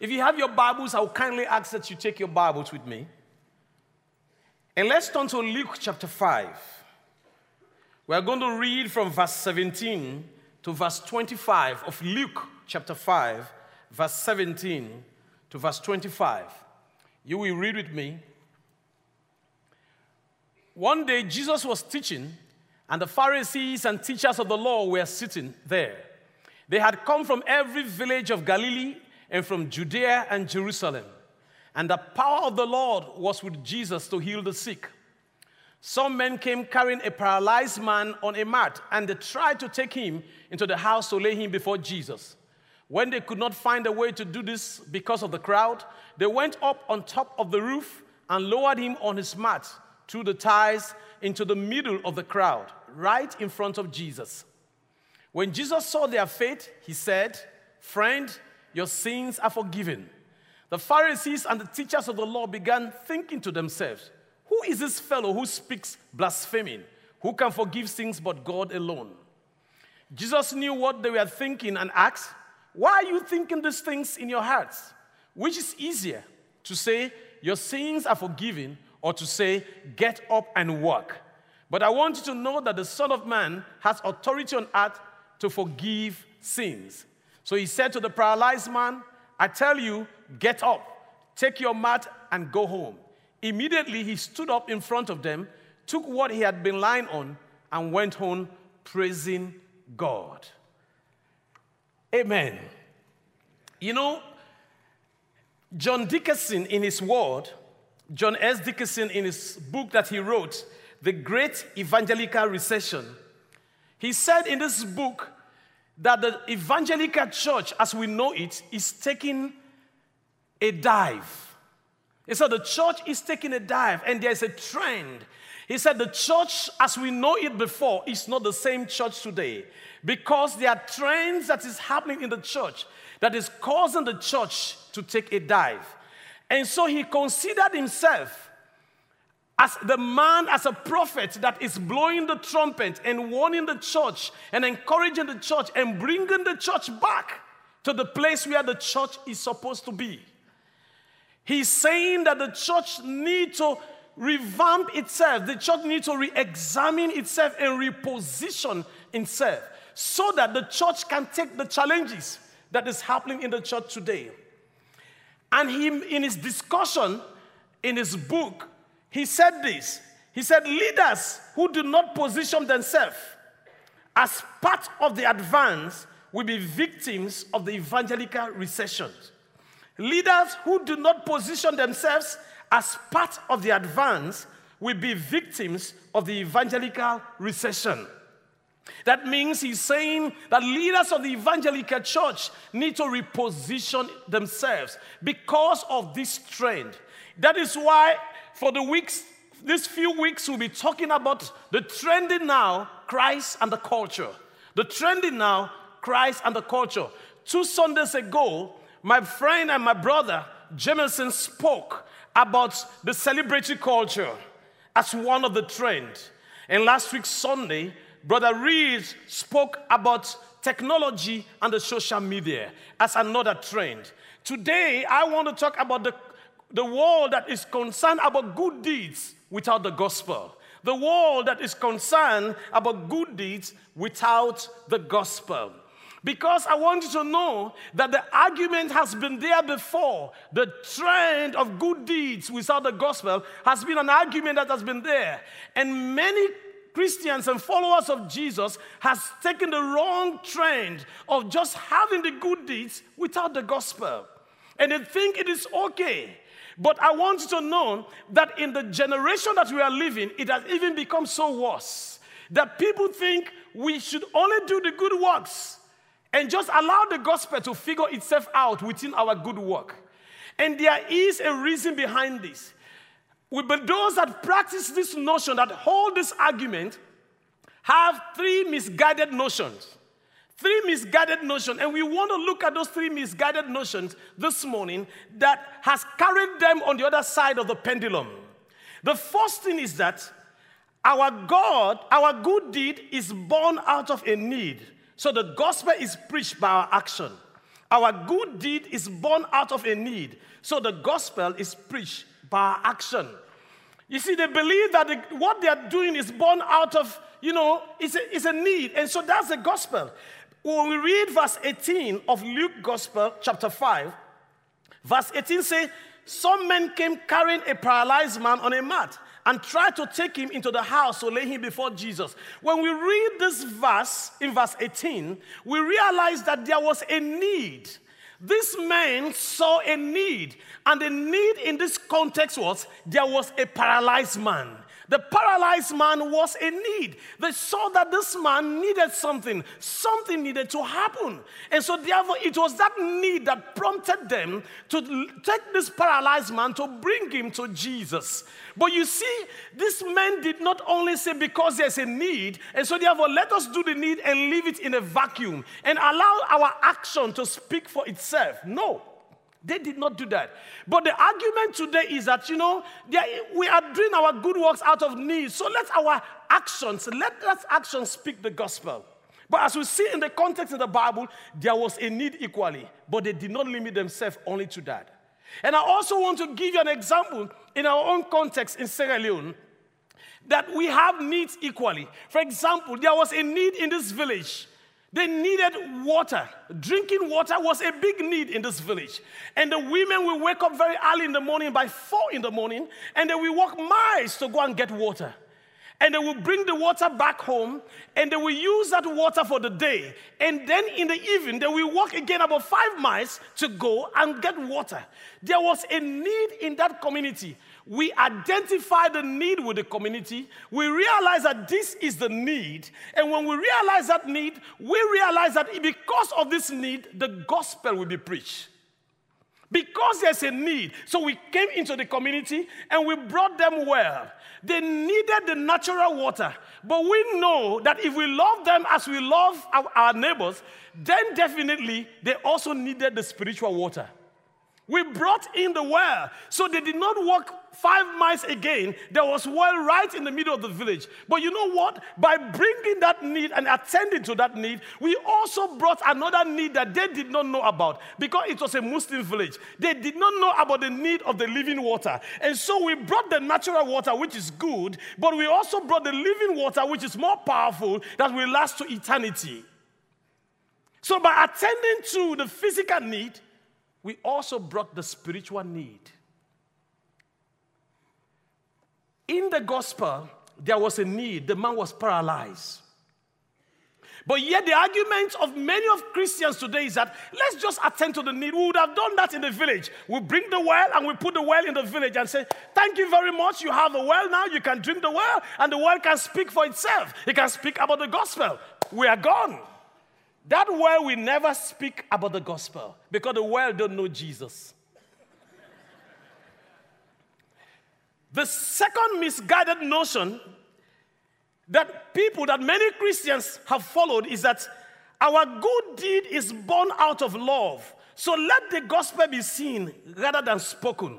If you have your Bibles, I will kindly ask that you take your Bibles with me. And let's turn to Luke chapter 5. We are going to read from verse 17 to verse 25 of Luke chapter 5, verse 17 to verse 25. You will read with me. One day, Jesus was teaching, and the Pharisees and teachers of the law were sitting there. They had come from every village of Galilee and from Judea and Jerusalem. And the power of the Lord was with Jesus to heal the sick. Some men came carrying a paralyzed man on a mat, and they tried to take him into the house to lay him before Jesus. When they could not find a way to do this because of the crowd, they went up on top of the roof and lowered him on his mat through the ties into the middle of the crowd, right in front of Jesus. When Jesus saw their faith, he said, Friend, your sins are forgiven. The Pharisees and the teachers of the law began thinking to themselves, Who is this fellow who speaks blaspheming? Who can forgive sins but God alone? Jesus knew what they were thinking and asked, Why are you thinking these things in your hearts? Which is easier, to say, Your sins are forgiven, or to say, Get up and walk? But I want you to know that the Son of Man has authority on earth to forgive sins. So he said to the paralyzed man, I tell you, get up, take your mat, and go home. Immediately he stood up in front of them, took what he had been lying on, and went home praising God. Amen. You know, John Dickerson, in his word, John S. Dickerson, in his book that he wrote, The Great Evangelical Recession, he said in this book that the evangelical church, as we know it, is taking a dive. He said the church is taking a dive, and there's a trend. He said the church, as we know it before, is not the same church today because there are trends that is happening in the church that is causing the church to take a dive. And so he considered himself as the man, as a prophet that is blowing the trumpet and warning the church and encouraging the church and bringing the church back to the place where the church is supposed to be. He's saying that the church need to revamp itself. The church needs to re-examine itself and reposition itself so that the church can take the challenges that is happening in the church today. And he, in his discussion, in his book, he said this. He said, leaders who do not position themselves as part of the advance will be victims of the evangelical recession. Leaders who do not position themselves as part of the advance will be victims of the evangelical recession. That means he's saying that leaders of the evangelical church need to reposition themselves because of this trend. That is why for the weeks, these few weeks, we'll be talking about the trending now, Christ and the culture. The trending now, Christ and the culture. Two Sundays ago, my friend and my brother, Jameson, spoke about the celebratory culture as one of the trends. And last week, Sunday, Brother Reed spoke about technology and the social media as another trend. Today, I want to talk about the the world that is concerned about good deeds without the gospel. The world that is concerned about good deeds without the gospel. Because I want you to know that the argument has been there before. The trend of good deeds without the gospel has been an argument that has been there. And many Christians and followers of Jesus has taken the wrong trend of just having the good deeds without the gospel. And they think it is okay but I want you to know that in the generation that we are living, it has even become so worse that people think we should only do the good works and just allow the gospel to figure itself out within our good work. And there is a reason behind this. But those that practice this notion, that hold this argument, have three misguided notions. Three misguided notions, and we want to look at those three misguided notions this morning that has carried them on the other side of the pendulum. The first thing is that our God, our good deed is born out of a need. So the gospel is preached by our action. Our good deed is born out of a need. So the gospel is preached by action. You see, they believe that the, what they are doing is born out of, you know, it's a, it's a need. And so that's the gospel. When we read verse 18 of Luke Gospel, chapter 5, verse 18 says, Some men came carrying a paralyzed man on a mat and tried to take him into the house to lay him before Jesus. When we read this verse in verse 18, we realize that there was a need. This man saw a need, and the need in this context was there was a paralyzed man. The paralyzed man was in need. They saw that this man needed something, something needed to happen. And so, therefore, it was that need that prompted them to take this paralyzed man to bring him to Jesus. But you see, this man did not only say because there's a need, and so therefore let us do the need and leave it in a vacuum and allow our action to speak for itself. No. They did not do that. But the argument today is that, you know, we are doing our good works out of need. So let our actions, let us actions speak the gospel. But as we see in the context of the Bible, there was a need equally, but they did not limit themselves only to that. And I also want to give you an example in our own context in Sierra Leone that we have needs equally. For example, there was a need in this village they needed water. Drinking water was a big need in this village. And the women will wake up very early in the morning, by four in the morning, and they will walk miles to go and get water. And they will bring the water back home, and they will use that water for the day. And then in the evening, they will walk again about five miles to go and get water. There was a need in that community we identify the need with the community. We realize that this is the need. And when we realize that need, we realize that because of this need, the gospel will be preached. Because there's a need. So we came into the community and we brought them well. They needed the natural water. But we know that if we love them as we love our, neighbors, then definitely they also needed the spiritual water. We brought in the well. So they did not walk five miles again. There was well right in the middle of the village. But you know what? By bringing that need and attending to that need, we also brought another need that they did not know about because it was a Muslim village. They did not know about the need of the living water. And so we brought the natural water, which is good, but we also brought the living water, which is more powerful, that will last to eternity. So by attending to the physical need, we also brought the spiritual need. In the gospel, there was a need. The man was paralyzed. But yet, the argument of many of Christians today is that let's just attend to the need. We would have done that in the village. We bring the well and we put the well in the village and say, Thank you very much. You have a well now. You can drink the well, and the well can speak for itself. It can speak about the gospel. We are gone. That well will never speak about the gospel because the world don't know Jesus. the second misguided notion that people, that many Christians have followed is that our good deed is born out of love. So let the gospel be seen rather than spoken.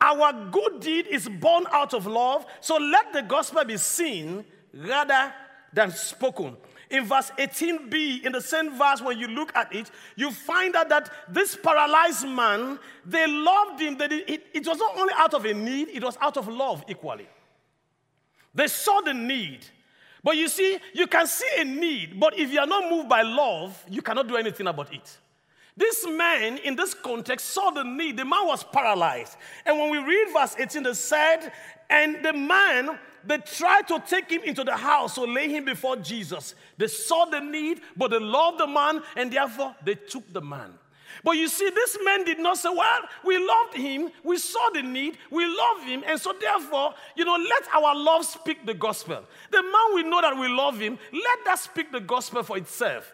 Our good deed is born out of love, so let the gospel be seen rather than spoken in verse 18b, in the same verse, when you look at it, you find out that this paralyzed man, they loved him. That it, it was not only out of a need, it was out of love equally. They saw the need. But you see, you can see a need, but if you are not moved by love, you cannot do anything about it. This man, in this context, saw the need. The man was paralyzed. And when we read verse 18, they said, and the man they tried to take him into the house to lay him before Jesus. They saw the need, but they loved the man, and therefore they took the man. But you see, this man did not say, Well, we loved him, we saw the need, we love him, and so therefore, you know, let our love speak the gospel. The man we know that we love him, let that speak the gospel for itself.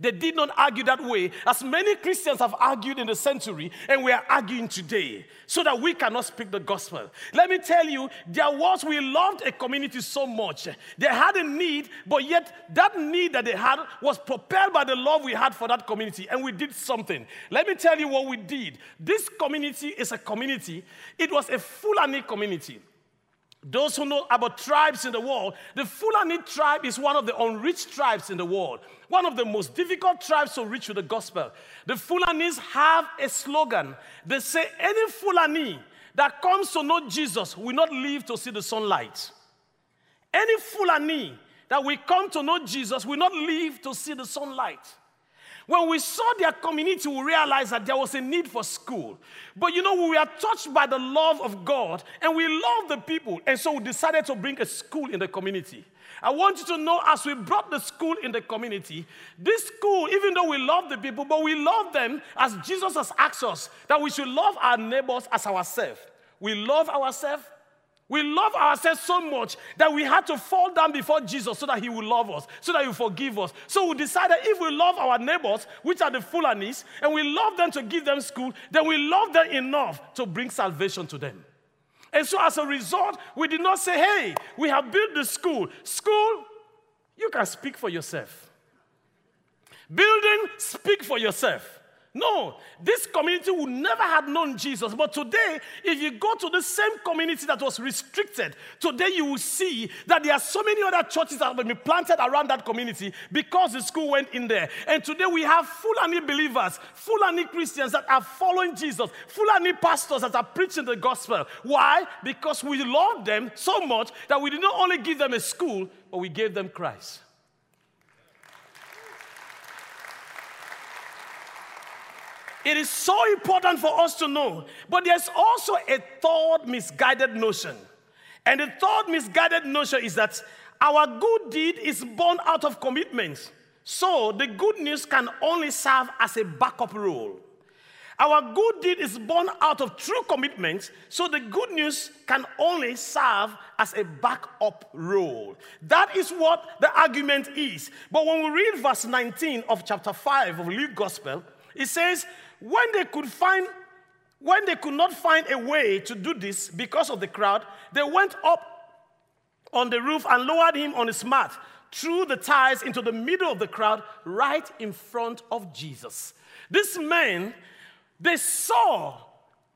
They did not argue that way, as many Christians have argued in the century, and we are arguing today, so that we cannot speak the gospel. Let me tell you, there was, we loved a community so much. They had a need, but yet that need that they had was propelled by the love we had for that community, and we did something. Let me tell you what we did. This community is a community, it was a Fulani community. Those who know about tribes in the world, the Fulani tribe is one of the unreached tribes in the world, one of the most difficult tribes to reach with the gospel. The Fulanis have a slogan. They say, Any Fulani that comes to know Jesus will not live to see the sunlight. Any Fulani that will come to know Jesus will not live to see the sunlight. When we saw their community, we realized that there was a need for school. But you know, we were touched by the love of God and we love the people. And so we decided to bring a school in the community. I want you to know as we brought the school in the community, this school, even though we love the people, but we love them as Jesus has asked us that we should love our neighbors as ourselves. We love ourselves we love ourselves so much that we had to fall down before Jesus so that he will love us, so that he will forgive us. So we decided if we love our neighbors, which are the Fulanis, and we love them to give them school, then we love them enough to bring salvation to them. And so as a result, we did not say, hey, we have built the school. School, you can speak for yourself. Building, speak for yourself. No, this community would never have known Jesus. But today, if you go to the same community that was restricted, today you will see that there are so many other churches that have been planted around that community because the school went in there. And today we have Fulani believers, Fulani Christians that are following Jesus, Fulani pastors that are preaching the gospel. Why? Because we love them so much that we did not only give them a school, but we gave them Christ. It is so important for us to know. But there's also a third misguided notion. And the third misguided notion is that our good deed is born out of commitment. So the good news can only serve as a backup role. Our good deed is born out of true commitment, so the good news can only serve as a backup role. That is what the argument is. But when we read verse 19 of chapter 5 of Luke Gospel, it says, when they could find when they could not find a way to do this because of the crowd, they went up on the roof and lowered him on his mat through the ties into the middle of the crowd, right in front of Jesus. These men, they saw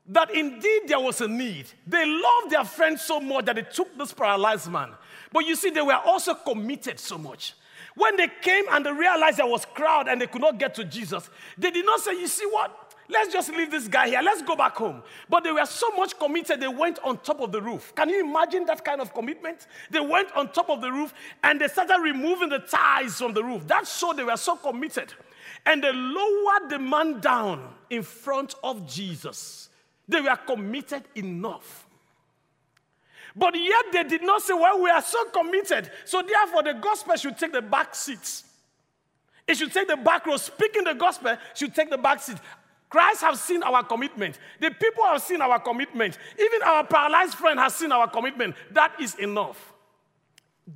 that indeed there was a need. They loved their friend so much that they took this paralyzed man. But you see, they were also committed so much. When they came and they realized there was crowd and they could not get to Jesus, they did not say, You see what? Let's just leave this guy here. Let's go back home. But they were so much committed, they went on top of the roof. Can you imagine that kind of commitment? They went on top of the roof and they started removing the ties from the roof. That showed they were so committed. And they lowered the man down in front of Jesus. They were committed enough. But yet they did not say, Well, we are so committed. So therefore, the gospel should take the back seats. It should take the back row. Speaking the gospel should take the back seat. Christ has seen our commitment. The people have seen our commitment. Even our paralyzed friend has seen our commitment. That is enough.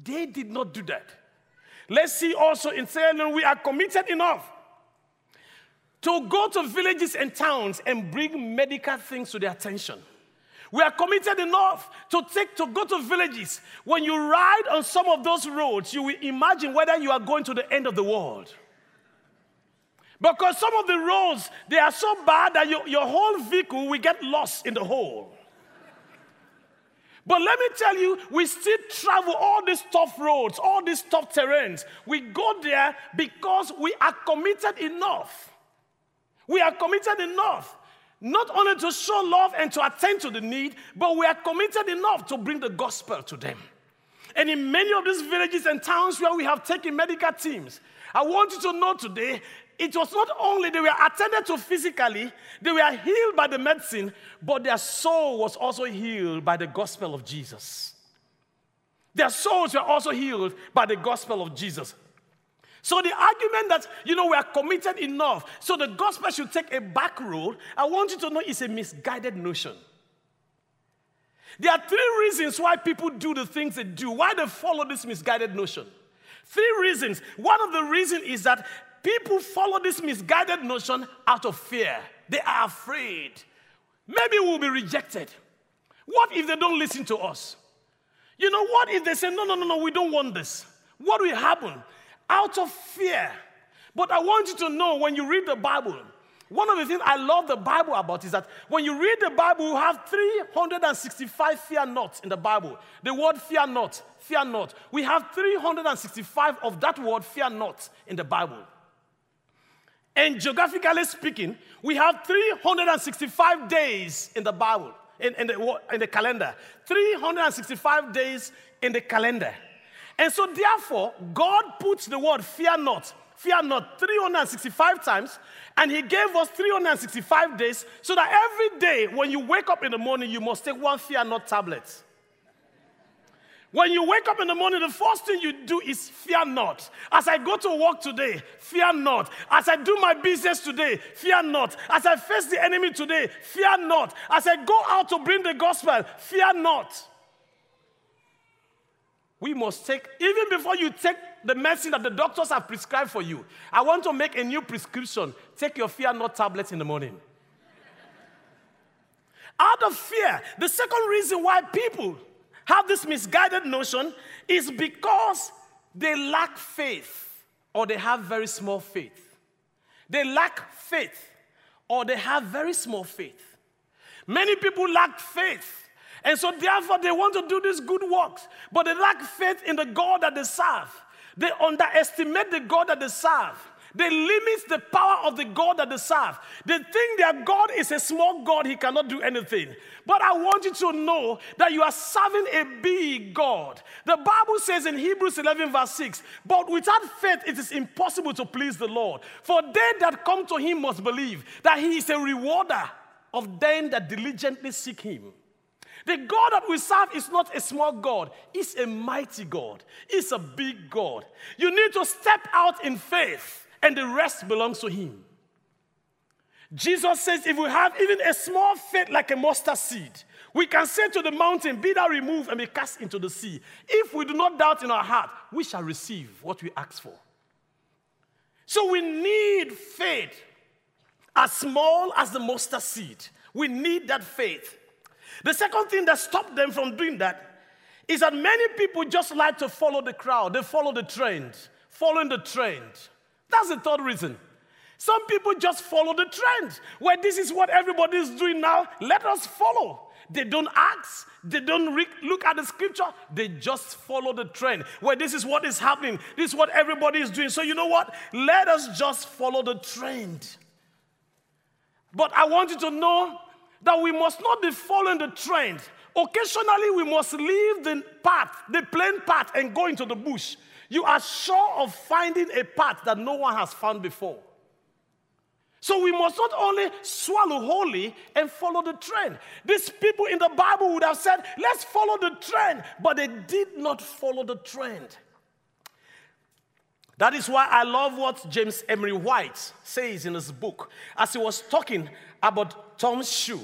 They did not do that. Let's see also in saying we are committed enough to go to villages and towns and bring medical things to their attention. We are committed enough to take to go to villages. When you ride on some of those roads, you will imagine whether you are going to the end of the world. Because some of the roads, they are so bad that your, your whole vehicle will get lost in the hole. But let me tell you, we still travel all these tough roads, all these tough terrains. We go there because we are committed enough. We are committed enough not only to show love and to attend to the need, but we are committed enough to bring the gospel to them. And in many of these villages and towns where we have taken medical teams, I want you to know today it was not only they were attended to physically, they were healed by the medicine, but their soul was also healed by the gospel of Jesus. Their souls were also healed by the gospel of Jesus. So the argument that, you know, we are committed enough, so the gospel should take a back road, I want you to know it's a misguided notion. There are three reasons why people do the things they do, why they follow this misguided notion. Three reasons. One of the reasons is that people follow this misguided notion out of fear. They are afraid. Maybe we'll be rejected. What if they don't listen to us? You know, what if they say, no, no, no, no, we don't want this? What will happen? Out of fear. But I want you to know when you read the Bible, one of the things I love the Bible about is that when you read the Bible, you have 365 fear not in the Bible. The word fear not, fear not. We have 365 of that word fear not in the Bible. And geographically speaking, we have 365 days in the Bible, in, in, the, in the calendar. 365 days in the calendar. And so, therefore, God puts the word fear not fear not 365 times, and He gave us 365 days so that every day when you wake up in the morning, you must take one fear not tablet. When you wake up in the morning, the first thing you do is fear not. As I go to work today, fear not. As I do my business today, fear not. As I face the enemy today, fear not. As I go out to bring the gospel, fear not. We must take, even before you take the medicine that the doctors have prescribed for you, I want to make a new prescription. Take your fear not tablets in the morning. Out of fear, the second reason why people have this misguided notion is because they lack faith or they have very small faith. They lack faith or they have very small faith. Many people lack faith and so, therefore, they want to do these good works, but they lack faith in the God that they serve. They underestimate the God that they serve. They limit the power of the God that they serve. They think their God is a small God, he cannot do anything. But I want you to know that you are serving a big God. The Bible says in Hebrews 11, verse 6, but without faith it is impossible to please the Lord. For they that come to him must believe that he is a rewarder of them that diligently seek him. The God that we serve is not a small God, it's a mighty God, it's a big God. You need to step out in faith, and the rest belongs to Him. Jesus says, if we have even a small faith like a mustard seed, we can say to the mountain, Be thou removed and be cast into the sea. If we do not doubt in our heart, we shall receive what we ask for. So we need faith as small as the mustard seed. We need that faith. The second thing that stopped them from doing that is that many people just like to follow the crowd, they follow the trend, following the trend. That's the third reason. Some people just follow the trend. Where this is what everybody is doing now, let us follow. They don't ask, they don't re- look at the scripture, they just follow the trend. Where this is what is happening, this is what everybody is doing. So, you know what? Let us just follow the trend. But I want you to know that we must not be following the trend. Occasionally, we must leave the path, the plain path, and go into the bush. You are sure of finding a path that no one has found before. So we must not only swallow wholly and follow the trend. These people in the Bible would have said, let's follow the trend, but they did not follow the trend. That is why I love what James Emery White says in his book as he was talking about Tom's shoe.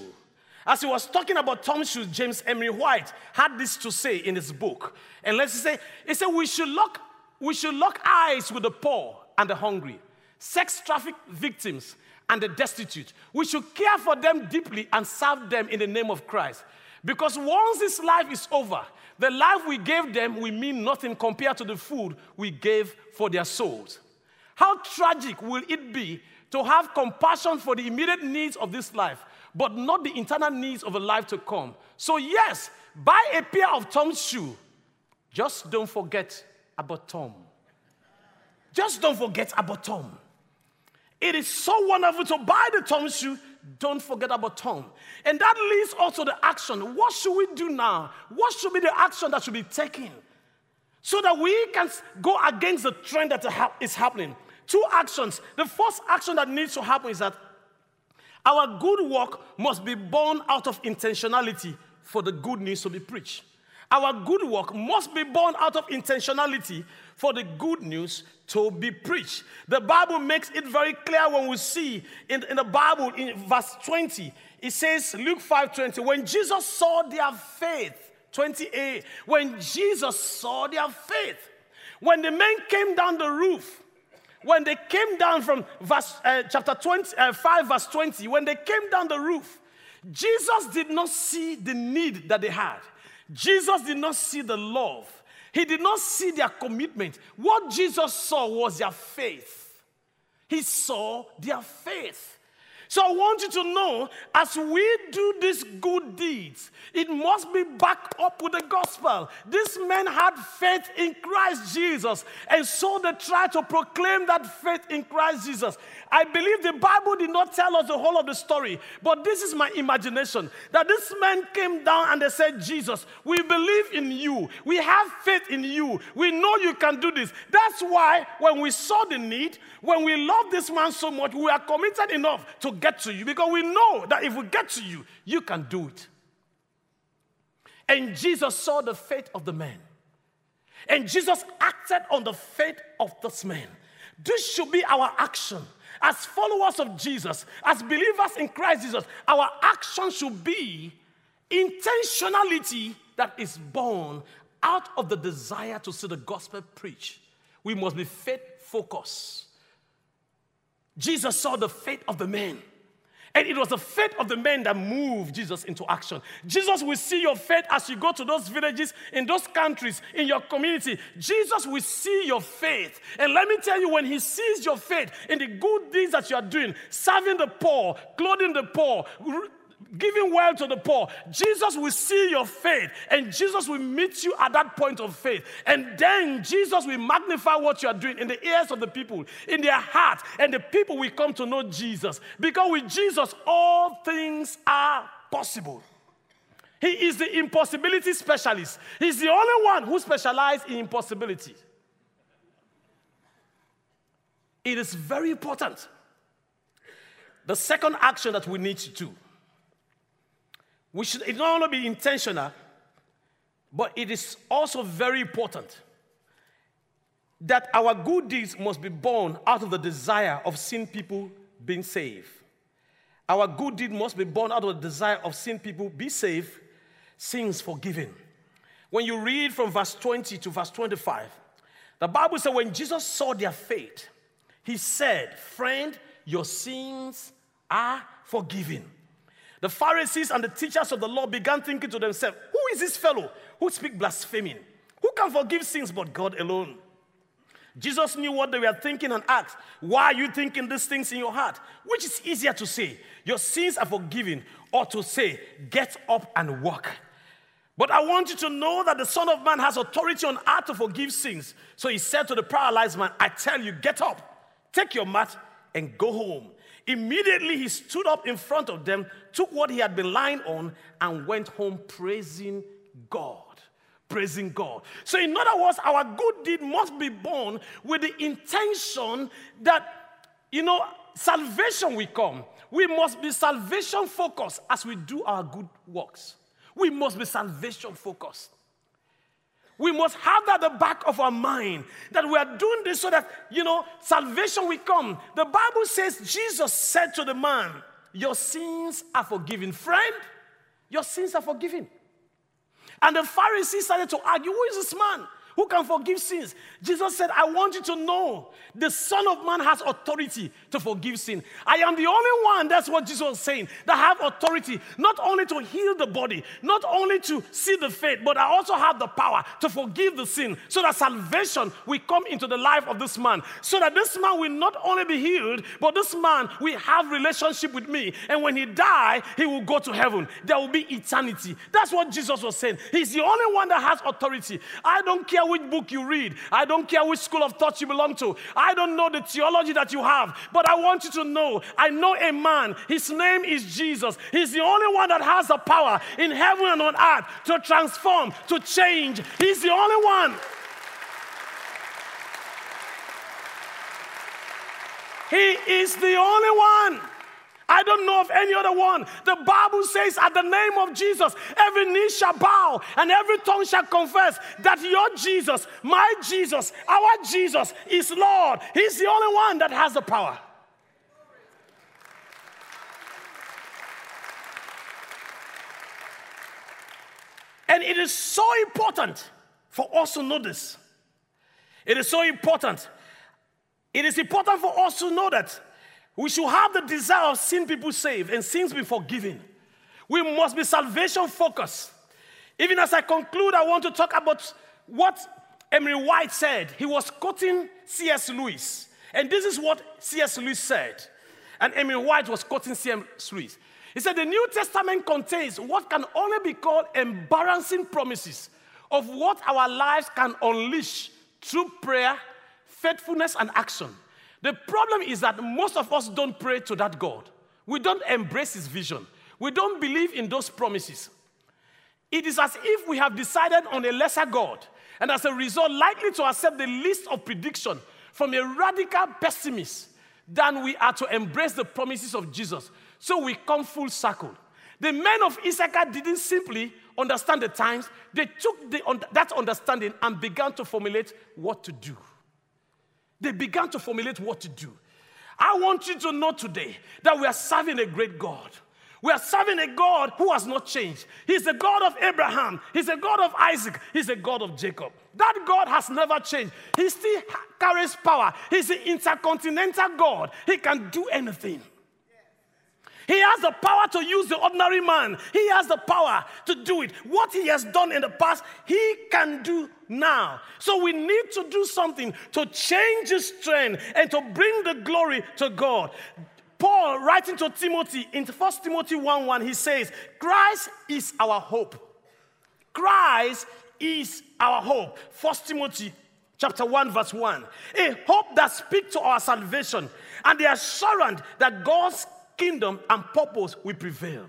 As he was talking about Tom's shoes, James Emery White had this to say in his book. And let's say, he said, we should lock, we should lock eyes with the poor and the hungry, sex traffic victims and the destitute. We should care for them deeply and serve them in the name of Christ. Because once this life is over, the life we gave them will mean nothing compared to the food we gave for their souls. How tragic will it be to have compassion for the immediate needs of this life, but not the internal needs of a life to come. So, yes, buy a pair of Tom's shoe. Just don't forget about Tom. Just don't forget about Tom. It is so wonderful to buy the Tom shoe. Don't forget about Tom. And that leads also to the action. What should we do now? What should be the action that should be taken? So that we can go against the trend that is happening two actions. The first action that needs to happen is that our good work must be born out of intentionality for the good news to be preached. Our good work must be born out of intentionality for the good news to be preached. The Bible makes it very clear when we see in, in the Bible in verse 20, it says, Luke 5 20, when Jesus saw their faith, 28, when Jesus saw their faith, when the men came down the roof, when they came down from verse, uh, chapter 20, uh, 5, verse 20, when they came down the roof, Jesus did not see the need that they had. Jesus did not see the love. He did not see their commitment. What Jesus saw was their faith. He saw their faith. So I want you to know as we do these good deeds, it must be backed up with the gospel. These men had faith in Christ Jesus, and so they tried to proclaim that faith in Christ Jesus. I believe the Bible did not tell us the whole of the story, but this is my imagination that this man came down and they said, Jesus, we believe in you. We have faith in you. We know you can do this. That's why when we saw the need, when we love this man so much, we are committed enough to get to you because we know that if we get to you, you can do it. And Jesus saw the faith of the man. And Jesus acted on the faith of this man. This should be our action. As followers of Jesus, as believers in Christ Jesus, our action should be intentionality that is born out of the desire to see the gospel preached. We must be faith focused. Jesus saw the faith of the man. And it was the faith of the men that moved Jesus into action. Jesus will see your faith as you go to those villages, in those countries, in your community. Jesus will see your faith. And let me tell you, when he sees your faith in the good deeds that you are doing, serving the poor, clothing the poor, giving well to the poor, Jesus will see your faith and Jesus will meet you at that point of faith. And then Jesus will magnify what you are doing in the ears of the people, in their heart, and the people will come to know Jesus. Because with Jesus, all things are possible. He is the impossibility specialist. He's the only one who specializes in impossibility. It is very important. The second action that we need to do we should it not only be intentional, but it is also very important that our good deeds must be born out of the desire of seeing people being saved. Our good deed must be born out of the desire of seeing people be saved, sins forgiven. When you read from verse 20 to verse 25, the Bible says, when Jesus saw their faith, he said, Friend, your sins are forgiven. The Pharisees and the teachers of the law began thinking to themselves, Who is this fellow who speaks blaspheming? Who can forgive sins but God alone? Jesus knew what they were thinking and asked, Why are you thinking these things in your heart? Which is easier to say, Your sins are forgiven, or to say, Get up and walk. But I want you to know that the Son of Man has authority on earth to forgive sins. So he said to the paralyzed man, I tell you, get up, take your mat, and go home. Immediately he stood up in front of them, took what he had been lying on, and went home praising God. Praising God. So, in other words, our good deed must be born with the intention that, you know, salvation will come. We must be salvation focused as we do our good works. We must be salvation focused. We must have that at the back of our mind that we are doing this so that, you know, salvation will come. The Bible says Jesus said to the man, Your sins are forgiven. Friend, your sins are forgiven. And the Pharisees started to argue, Who is this man? Who can forgive sins. Jesus said, I want you to know the Son of Man has authority to forgive sin. I am the only one, that's what Jesus was saying, that have authority not only to heal the body, not only to see the faith, but I also have the power to forgive the sin so that salvation will come into the life of this man. So that this man will not only be healed, but this man will have relationship with me. And when he die, he will go to heaven. There will be eternity. That's what Jesus was saying. He's the only one that has authority. I don't care which book you read. I don't care which school of thought you belong to. I don't know the theology that you have. But I want you to know I know a man. His name is Jesus. He's the only one that has the power in heaven and on earth to transform, to change. He's the only one. He is the only one. I don't know of any other one. The Bible says, at the name of Jesus, every knee shall bow and every tongue shall confess that your Jesus, my Jesus, our Jesus is Lord. He's the only one that has the power. And it is so important for us to know this. It is so important. It is important for us to know that we should have the desire of seeing people saved and sins be forgiven. We must be salvation focused. Even as I conclude, I want to talk about what Emery White said. He was quoting C.S. Lewis. And this is what C.S. Lewis said. And Emery White was quoting C.M. Lewis. He said the New Testament contains what can only be called embarrassing promises of what our lives can unleash through prayer, faithfulness, and action. The problem is that most of us don't pray to that God. We don't embrace his vision. We don't believe in those promises. It is as if we have decided on a lesser God, and as a result, likely to accept the list of prediction from a radical pessimist than we are to embrace the promises of Jesus. So we come full circle. The men of Issachar didn't simply understand the times, they took the, that understanding and began to formulate what to do. They began to formulate what to do. I want you to know today that we are serving a great God. We are serving a God who has not changed. He's the God of Abraham. He's the God of Isaac. He's the God of Jacob. That God has never changed. He still carries power. He's the intercontinental God. He can do anything. He has the power to use the ordinary man. He has the power to do it. What he has done in the past, he can do now. So we need to do something to change his trend and to bring the glory to God. Paul, writing to Timothy in 1 Timothy 1 1, he says, Christ is our hope. Christ is our hope. 1 Timothy chapter 1, verse 1. A hope that speaks to our salvation and the assurance that God's kingdom and purpose will prevail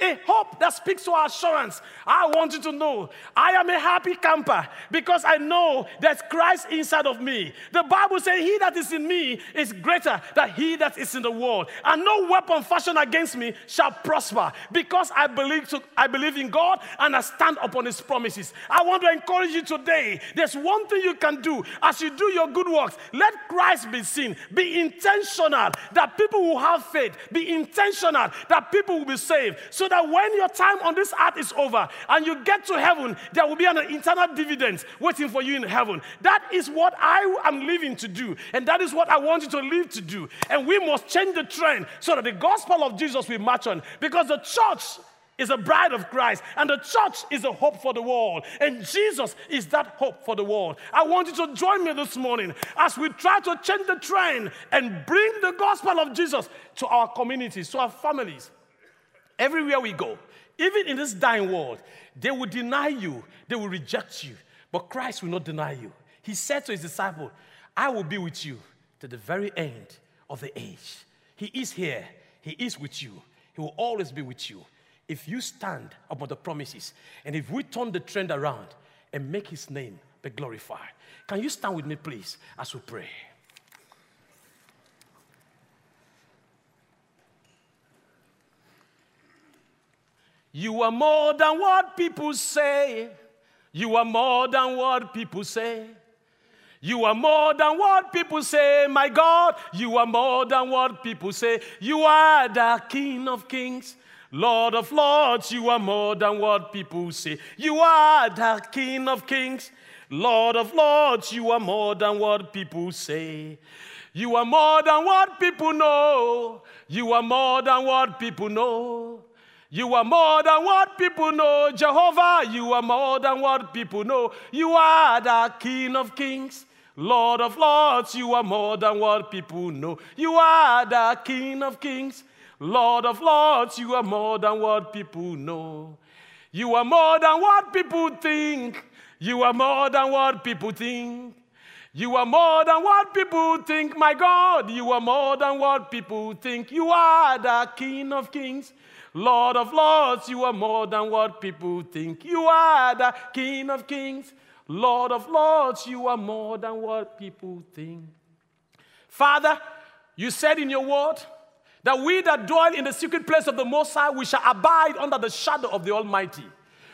a hope that speaks to our assurance. I want you to know I am a happy camper because I know there's Christ inside of me. The Bible says, He that is in me is greater than he that is in the world. And no weapon fashioned against me shall prosper because I believe, to, I believe in God and I stand upon His promises. I want to encourage you today. There's one thing you can do as you do your good works. Let Christ be seen. Be intentional that people will have faith. Be intentional that people will be saved. So that when your time on this earth is over and you get to heaven, there will be an eternal dividend waiting for you in heaven. That is what I am living to do. And that is what I want you to live to do. And we must change the trend so that the gospel of Jesus will march on. Because the church is a bride of Christ, and the church is a hope for the world, and Jesus is that hope for the world. I want you to join me this morning as we try to change the trend and bring the gospel of Jesus to our communities, to our families, Everywhere we go, even in this dying world, they will deny you, they will reject you, but Christ will not deny you. He said to his disciple, I will be with you to the very end of the age. He is here, He is with you, He will always be with you. If you stand upon the promises, and if we turn the trend around and make His name be glorified. Can you stand with me, please, as we pray? You are more than what people say. You are more than what people say. You are more than what people say, my God. You are more than what people say. You are the King of Kings, Lord of Lords. You are more than what people say. You are the King of Kings, Lord of Lords. You are more than what people say. You are more than what people know. You are more than what people know. You are more than what people know, Jehovah. You are more than what people know. You are the King of Kings, Lord of Lords. You are more than what people know. You are the King of Kings, Lord of Lords. You are more than what people know. You are more than what people think. You are more than what people think. You are more than what people think, my God. You are more than what people think. You are the King of Kings. Lord of Lords, you are more than what people think. You are the King of Kings. Lord of Lords, you are more than what people think. Father, you said in your word that we that dwell in the secret place of the Most High, we shall abide under the shadow of the Almighty.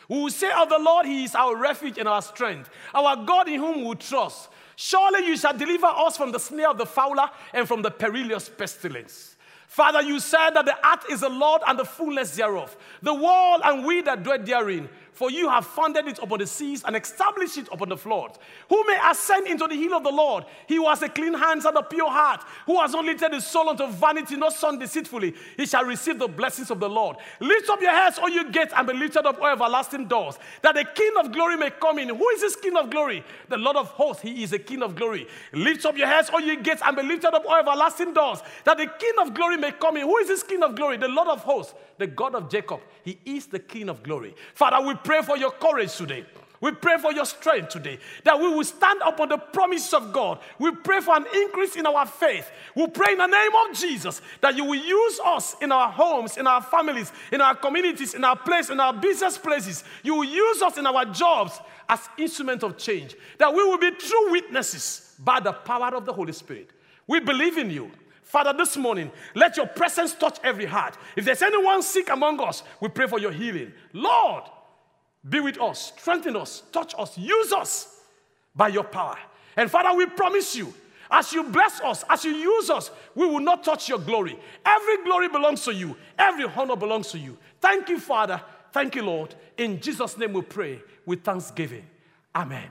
We will say of the Lord, He is our refuge and our strength, our God in whom we trust. Surely you shall deliver us from the snare of the fowler and from the perilous pestilence. Father, you said that the earth is the Lord and the fullness thereof, the world and we that dwell therein. For you have founded it upon the seas and established it upon the floods. Who may ascend into the hill of the Lord? He who has a clean hands and a pure heart, who has not lifted his soul unto vanity, not son deceitfully, he shall receive the blessings of the Lord. Lift up your heads, O you gates, and be lifted up, O everlasting doors, that the King of glory may come in. Who is this King of glory? The Lord of hosts, he is a King of glory. Lift up your heads, O you gates, and be lifted up, O everlasting doors, that the King of glory may come in. Who is this King of glory? The Lord of hosts, the God of Jacob. He is the King of glory. Father, we pray for your courage today. We pray for your strength today, that we will stand upon the promises of God. We pray for an increase in our faith. We pray in the name of Jesus that you will use us in our homes, in our families, in our communities, in our place, in our business places. You will use us in our jobs as instruments of change, that we will be true witnesses by the power of the Holy Spirit. We believe in you. Father, this morning, let your presence touch every heart. If there's anyone sick among us, we pray for your healing. Lord, be with us, strengthen us, touch us, use us by your power. And Father, we promise you, as you bless us, as you use us, we will not touch your glory. Every glory belongs to you, every honor belongs to you. Thank you, Father. Thank you, Lord. In Jesus' name we pray with thanksgiving. Amen.